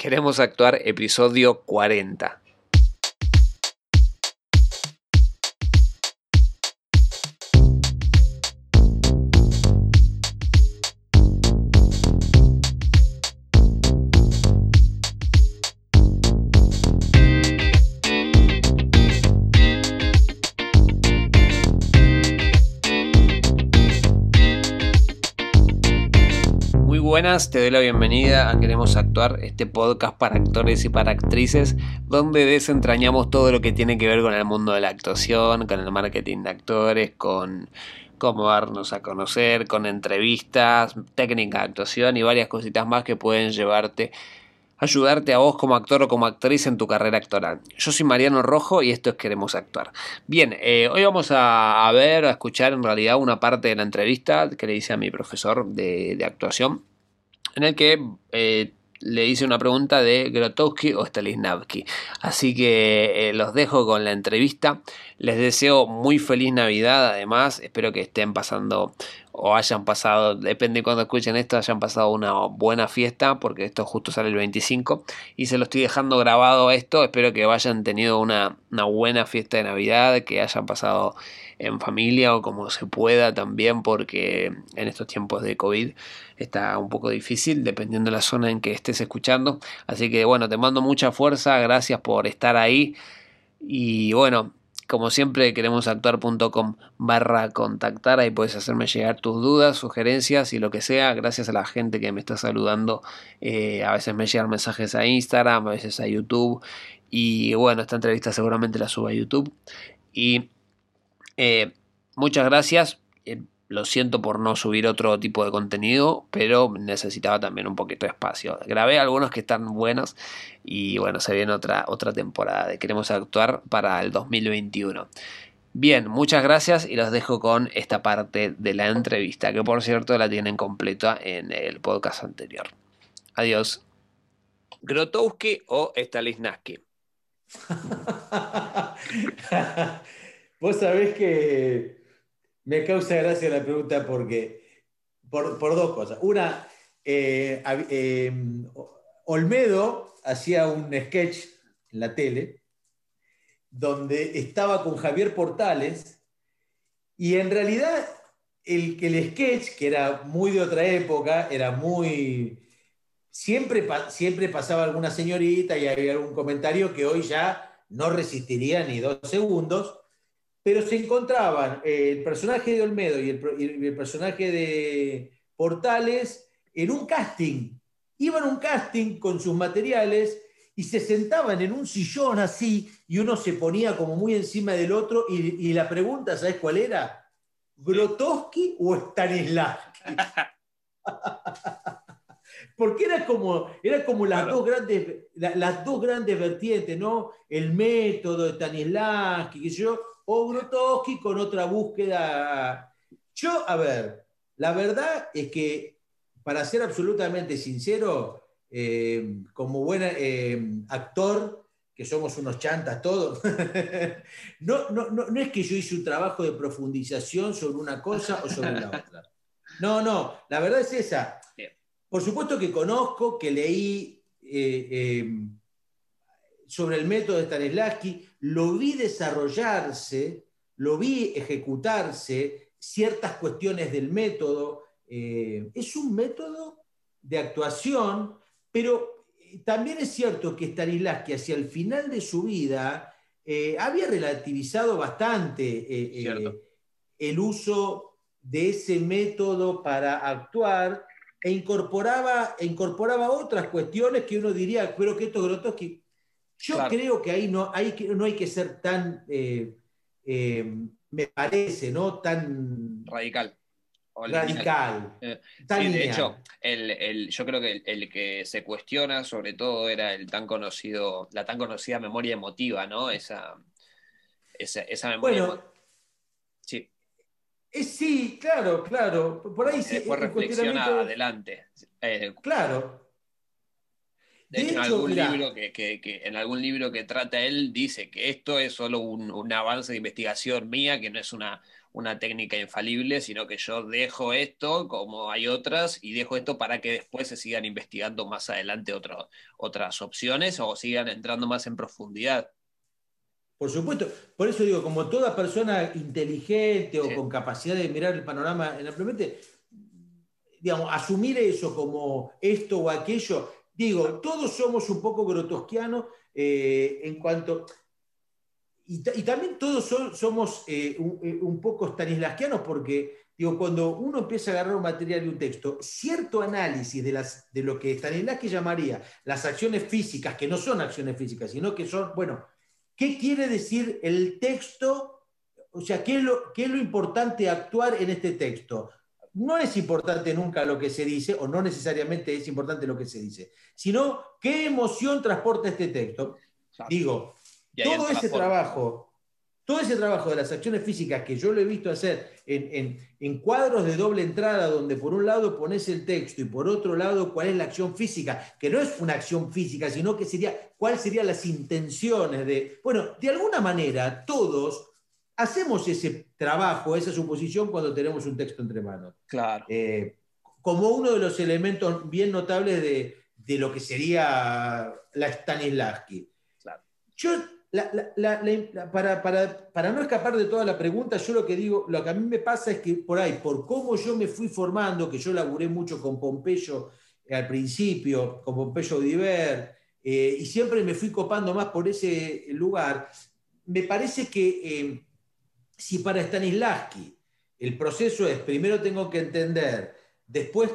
Queremos actuar episodio 40. Te doy la bienvenida a Queremos Actuar, este podcast para actores y para actrices, donde desentrañamos todo lo que tiene que ver con el mundo de la actuación, con el marketing de actores, con cómo darnos a conocer, con entrevistas, técnica de actuación y varias cositas más que pueden llevarte ayudarte a vos como actor o como actriz en tu carrera actoral. Yo soy Mariano Rojo y esto es Queremos Actuar. Bien, eh, hoy vamos a, ver, a escuchar en realidad una parte de la entrevista que le hice a mi profesor de actuación en el que eh, le hice una pregunta de Grotowski o Stanislavski. Así que eh, los dejo con la entrevista. Les deseo muy feliz Navidad. Además, espero que estén pasando o hayan pasado, depende de cuando escuchen esto, hayan pasado una buena fiesta, porque esto justo sale el 25. Y se lo estoy dejando grabado esto. Espero que hayan tenido una, una buena fiesta de Navidad, que hayan pasado en familia o como se pueda también porque en estos tiempos de COVID está un poco difícil dependiendo de la zona en que estés escuchando. Así que bueno, te mando mucha fuerza, gracias por estar ahí y bueno, como siempre queremos actuar.com barra contactar, ahí puedes hacerme llegar tus dudas, sugerencias y lo que sea, gracias a la gente que me está saludando, eh, a veces me llegan mensajes a Instagram, a veces a YouTube. Y bueno, esta entrevista seguramente la subo a YouTube. Y eh, muchas gracias. Lo siento por no subir otro tipo de contenido, pero necesitaba también un poquito de espacio. Grabé algunos que están buenos y bueno, se viene otra, otra temporada de Queremos Actuar para el 2021. Bien, muchas gracias y los dejo con esta parte de la entrevista, que por cierto la tienen completa en el podcast anterior. Adiós. Grotowski o Stalisnaski. Vos sabés que me causa gracia la pregunta porque, por, dos cosas. Una, eh, em, Olmedo hacía un sketch en la tele donde estaba con Javier Portales y en realidad el, el sketch, que era muy de otra época, era muy... Siempre, siempre pasaba alguna señorita y había algún comentario que hoy ya no resistiría ni dos segundos pero se encontraban eh, el personaje de Olmedo y el, personaje de Portales en un casting. Iban a un casting con sus materiales y se sentaban en un sillón así y uno se ponía como muy encima del otro y, la pregunta, ¿sabes cuál era? ¿Grotowski o Stanislavski? Porque era como, era como las, dos grandes, las dos grandes vertientes, ¿no? El método de Stanislavski, que yo, o Grotowski con otra búsqueda. Yo, a ver, la verdad es que, para ser absolutamente sincero, eh, como buen eh, actor, que somos unos chantas todos, no, no, no, es que yo hice un trabajo de profundización sobre una cosa o sobre la otra. No, no, la verdad es esa. Por supuesto que conozco, que leí eh, sobre el método de Stanislavski, lo vi desarrollarse, lo vi ejecutarse, ciertas cuestiones del método. Eh, es un método de actuación, pero eh, también es cierto que Stanislavski hacia el final de su vida eh, había relativizado bastante el uso de ese método para actuar e incorporaba, e incorporaba otras cuestiones que uno diría, pero que esto Grotowski yo creo que ahí no hay que, no hay que ser tan, eh, eh, me parece, ¿no? Tan radical. radical. Eh, sí, de hecho, el, yo creo que el, que se cuestiona sobre todo era el tan conocido, la tan conocida memoria emotiva, ¿no? Esa, esa, memoria. Bueno, sí. sí, claro, claro. Por ahí sí. Después reflexiona adelante. claro, de, hecho, en algún, libro que, en algún libro que trata él dice que esto es solo un, avance de investigación mía, que no es una, una técnica infalible, sino que yo dejo esto como hay otras y dejo esto para que después se sigan investigando más adelante otras opciones o sigan entrando más en profundidad. Por supuesto, por eso digo, como toda persona inteligente o con capacidad de mirar el panorama en ampliamente, digamos, asumir eso como esto o aquello, digo, todos somos un poco grotosquianos eh, en cuanto, y, también todos somos eh, eh, un, poco stanislavskianos porque, digo, cuando uno empieza a agarrar un material y un texto, cierto análisis de, las, de lo que Stanislavski llamaría las acciones físicas, que no son acciones físicas, sino que son, bueno, ¿qué quiere decir el texto? O sea, ¿qué es lo, qué es lo importante actuar en este texto? No es importante nunca lo que se dice, o no necesariamente es importante lo que se dice, sino qué emoción transporta este texto. Digo, todo ese trabajo, todo ese trabajo de las acciones físicas que yo lo he visto hacer en, cuadros de doble entrada, donde por un lado pones el texto y por otro lado cuál es la acción física, que no es una acción física, sino que sería cuáles serían las intenciones de, bueno, de alguna manera todos hacemos ese trabajo, esa suposición cuando tenemos un texto entre manos. Claro. Eh, como uno de los elementos bien notables de, lo que sería la Stanislavski. Yo, para, para, no escapar de toda la pregunta, yo lo que digo, lo que a mí me pasa es que por ahí, por cómo yo me fui formando, que yo laburé mucho con Pompeyo al principio, con Pompeyo Diver, eh, y siempre me fui copando más por ese lugar, me parece que eh, si para Stanislavski el proceso es, primero tengo que entender, después,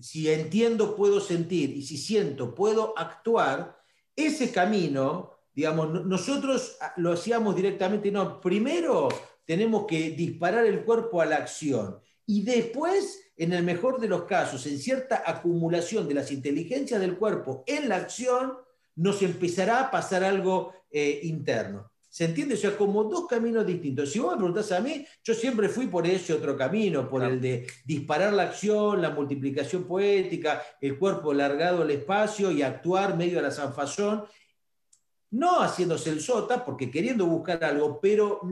si entiendo, puedo sentir, y si siento, puedo actuar, ese camino, digamos, nosotros lo hacíamos directamente, no, primero tenemos que disparar el cuerpo a la acción, y después, en el mejor de los casos, en cierta acumulación de las inteligencias del cuerpo en la acción, nos empezará a pasar algo eh, interno. ¿Se entiende? O sea, como dos caminos distintos. Si vos me preguntás a mí, yo siempre fui por ese otro camino, por el de disparar la acción, la multiplicación poética, el cuerpo largado al espacio y actuar medio a la zanfazón, no haciéndose el sota, porque queriendo buscar algo, pero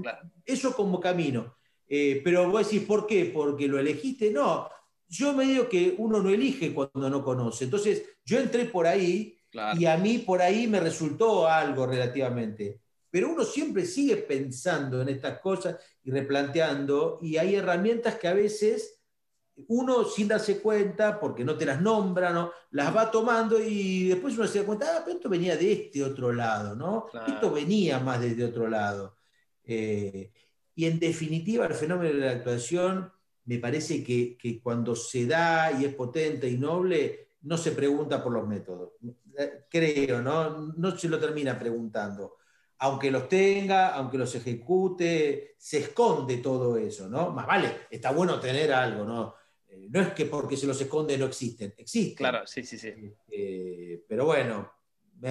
eso como camino. Eh, pero vos decís, ¿por qué? Porque lo elegiste. No, yo me digo que uno no elige cuando no conoce. Entonces, yo entré por ahí y a mí por ahí me resultó algo relativamente pero uno siempre sigue pensando en estas cosas y replanteando, y hay herramientas que a veces uno sin darse cuenta, porque no te las nombra, ¿no? las va tomando y después uno se da cuenta, ah, pero esto venía de este otro lado, ¿no? Esto venía más desde otro lado. Eh, y en definitiva, el fenómeno de la actuación me parece que, que, cuando se da y es potente y noble, no se pregunta por los métodos. Eh, creo, ¿no? No se lo termina preguntando aunque los tenga, aunque los ejecute, se esconde todo eso, ¿no? Más vale, está bueno tener algo, ¿no? Eh, no es que porque se los esconde no existen, existen. Claro, sí, sí, sí. Eh, pero bueno,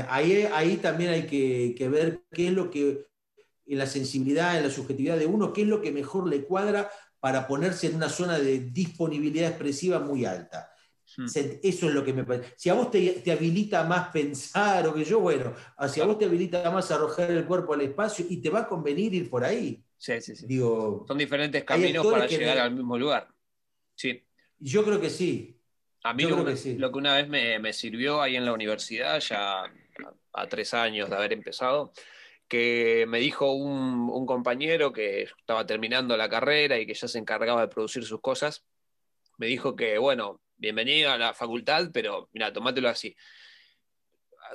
ahí, ahí también hay que, ver qué es lo que, en la sensibilidad, en la subjetividad de uno, qué es lo que mejor le cuadra para ponerse en una zona de disponibilidad expresiva muy alta. Hmm. Eso es lo que me parece. Si a vos te, habilita más pensar o que yo, bueno, si a vos te habilita más arrojar el cuerpo al espacio y te va a convenir ir por ahí. Sí, sí, sí. Digo, Son diferentes caminos para llegar al mismo lugar. Sí. Yo creo que sí. A mí lo que, lo que, una vez me, sirvió ahí en la universidad, ya a, tres años de haber empezado, que me dijo un, un compañero que estaba terminando la carrera y que ya se encargaba de producir sus cosas, me dijo que, bueno, bienvenido a la facultad, pero mira, tomátelo así.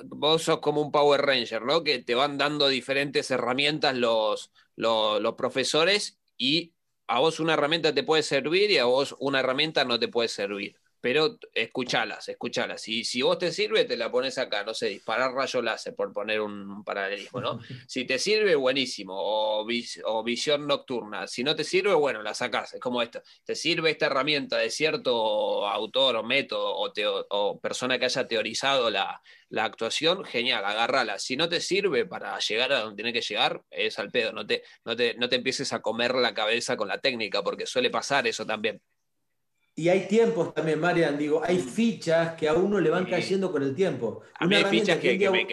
Vos sos como un Power Ranger, ¿no? Que te van dando diferentes herramientas los, los, profesores y a vos una herramienta te puede servir y a vos una herramienta no te puede servir pero escuchalas, escuchalas. Y si vos te sirve, te la pones acá, no sé, disparar rayo láser, por poner un, paralelismo, ¿no? Si te sirve, buenísimo, o, o, visión nocturna. Si no te sirve, bueno, la sacás, es como esto. ¿Te sirve esta herramienta de cierto autor o método o, persona que haya teorizado la, actuación? Genial, agárrala. Si no te sirve para llegar a donde tiene que llegar, es al pedo, no te, no te, no te empieces a comer la cabeza con la técnica, porque suele pasar eso también. Y hay tiempos también, Marian, digo, hay fichas que a uno le van cayendo con el tiempo. A mí hay fichas que, me,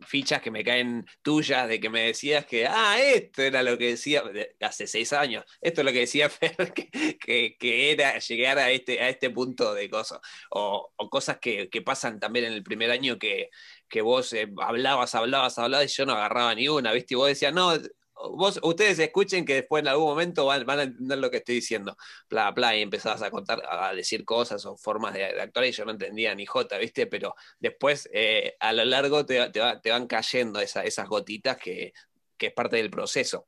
fichas que me caen tuyas de que me decías que, ah, esto era lo que decía hace seis años, esto es lo que decía Fer, que, que, era llegar a este, a este punto de cosas. O, cosas que, pasan también en el primer año que, que vos eh, hablabas, hablabas, hablabas y yo no agarraba ni una, ¿viste? Y vos decías, no, vos, ustedes escuchen que después en algún momento van, a entender lo que estoy diciendo. Bla, bla, y empezabas a contar, a decir cosas o formas de, actuar y yo no entendía ni jota, ¿viste? Pero después, eh, a lo largo, te, te, van cayendo esas gotitas que, es parte del proceso.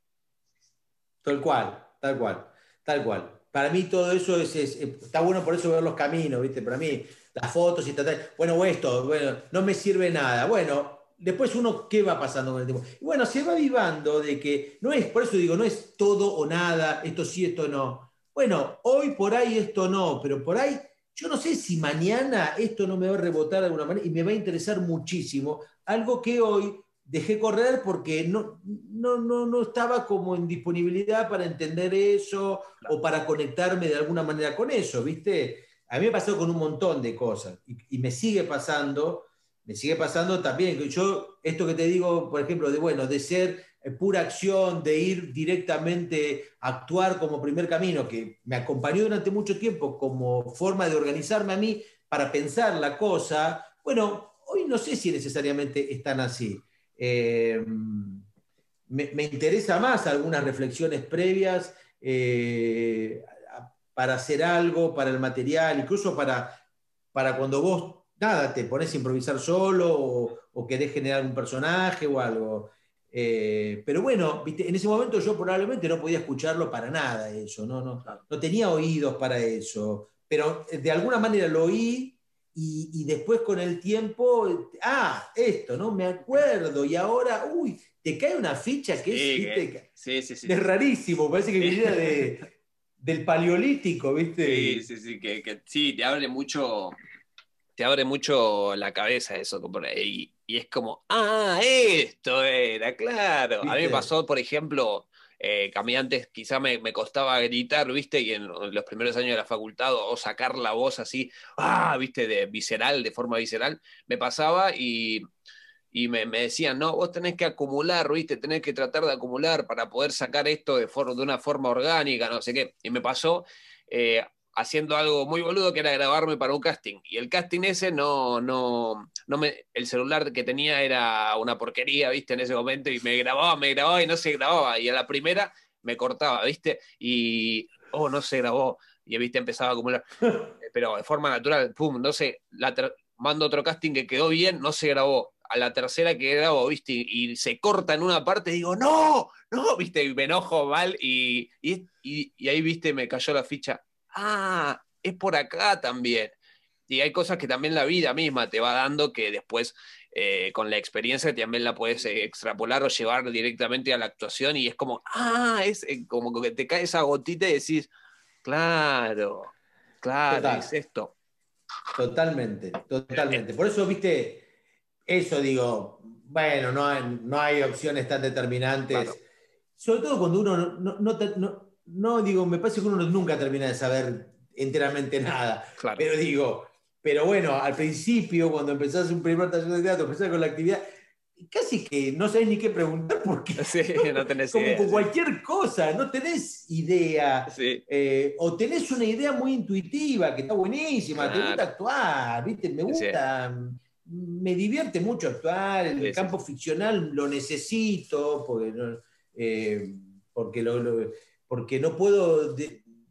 Tal cual, tal cual, tal cual. Para mí todo eso es, está bueno por eso ver los caminos, ¿viste? Para mí las fotos y tal, bueno, esto, bueno, no me sirve nada. Bueno, después uno, ¿qué va pasando con el tiempo? Y bueno, se va vivando de que no es, por eso digo, no es todo o nada, esto sí, esto no. Bueno, hoy por ahí esto no, pero por ahí, yo no sé si mañana esto no me va a rebotar de alguna manera y me va a interesar muchísimo. Algo que hoy dejé correr porque no, no, no, no estaba como en disponibilidad para entender eso o para conectarme de alguna manera con eso, ¿viste? A mí me pasó con un montón de cosas y me sigue pasando me sigue pasando también, que yo, esto que te digo, por ejemplo, de, bueno, de ser eh, pura acción, de ir directamente a actuar como primer camino, que me acompañó durante mucho tiempo como forma de organizarme a mí para pensar la cosa, bueno, hoy no sé si necesariamente están así. Eh, me, interesa más algunas reflexiones previas eh, para hacer algo, para el material, incluso para, para cuando vos nada, te pones a improvisar solo o, querés generar un personaje o algo. Eh, pero bueno, en ese momento yo probablemente no podía escucharlo para nada eso, no, no, no tenía oídos para eso, pero eh, de alguna manera lo oí y, después con el tiempo, ah, esto, ¿no? Me acuerdo y ahora, uy, te cae una ficha que es, es rarísimo, parece que viniera de, del paleolítico, ¿viste? Sí, sí, sí, que, que sí, te abre mucho te abre mucho la cabeza eso. Y, y es como, ah, esto era, claro. A mí me pasó, por ejemplo, eh, caminantes, quizá me, costaba gritar, ¿viste? Y en los primeros años de la facultad, o sacar la voz así, ah, ¿viste? De visceral, de forma visceral, me pasaba y, me, decían, no, vos tenés que acumular, ¿viste? Tenés que tratar de acumular para poder sacar esto de, de una forma orgánica, no sé qué. Y me pasó. Eh, haciendo algo muy boludo que era grabarme para un casting. Y el casting ese no, no, no me, el celular que tenía era una porquería, viste, en ese momento, y me grababa, me grababa y no se grababa. Y a la primera me cortaba, viste, y, oh, no se grabó. Y, viste, empezaba a acumular. Pero de forma natural, pum, no sé, la mando otro casting que quedó bien, no se grabó. A la tercera que grabo, viste, y, se corta en una parte, digo, no, no, viste, y me enojo mal, y, y, y ahí, viste, me cayó la ficha ah, es por acá también. Y hay cosas que también la vida misma te va dando que después eh, con la experiencia también la puedes eh, extrapolar o llevar directamente a la actuación y es como, ah, es eh, como que te cae esa gotita y decís, claro, claro, es esto. Totalmente, totalmente. Por eso, viste, eso digo, bueno, no hay, no hay opciones tan determinantes. Sobre todo cuando uno no, no no digo, me parece que uno nunca termina de saber enteramente nada. Pero digo, pero bueno, al principio, cuando empezás un primer taller de teatro, empezás con la actividad, casi que no sabés ni qué preguntar porque no tenés como con cualquier cosa, no tenés idea. Eh, o tenés una idea muy intuitiva, que está buenísima, te gusta actuar, ¿viste? Me gusta. Me divierte mucho actuar, el campo ficcional lo necesito, porque, eh, porque lo, porque no puedo,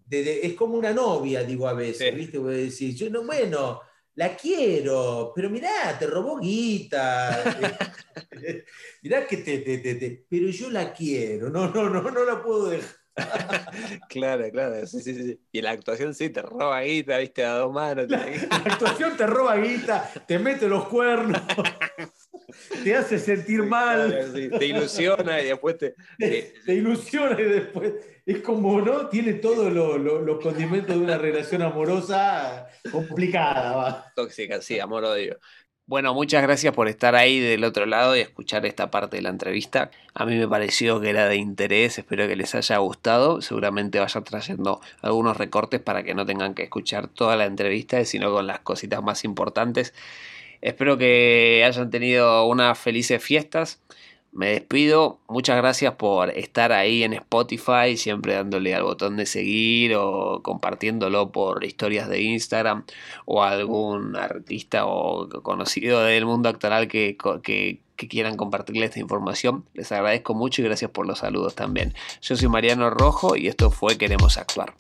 es como una novia, digo a veces, ¿viste? Voy a decir, yo no, bueno, la quiero, pero mirá, te robó guita, mirá que te, te, te, pero yo la quiero, no, no, no, no la puedo dejar. claro, claro, sí, sí, sí. Y la actuación sí te roba guita, viste, a dos manos. La, actuación te roba guita, te mete los cuernos, te hace sentir mal. te ilusiona y después te. Te, ilusiona y después es como, ¿no? Tiene todos los condimentos de una relación amorosa complicada. Tóxica, sí, amor-odio. Bueno, muchas gracias por estar ahí del otro lado y escuchar esta parte de la entrevista. A mí me pareció que era de interés, espero que les haya gustado. Seguramente vaya trayendo algunos recortes para que no tengan que escuchar toda la entrevista, sino con las cositas más importantes. Espero que hayan tenido unas felices fiestas. Me despido. Muchas gracias por estar ahí en Spotify, siempre dándole al botón de seguir o compartiéndolo por historias de Instagram o algún artista o conocido del mundo actoral que, quieran compartirle esta información. Les agradezco mucho y gracias por los saludos también. Yo soy Mariano Rojo y esto fue Queremos Actuar.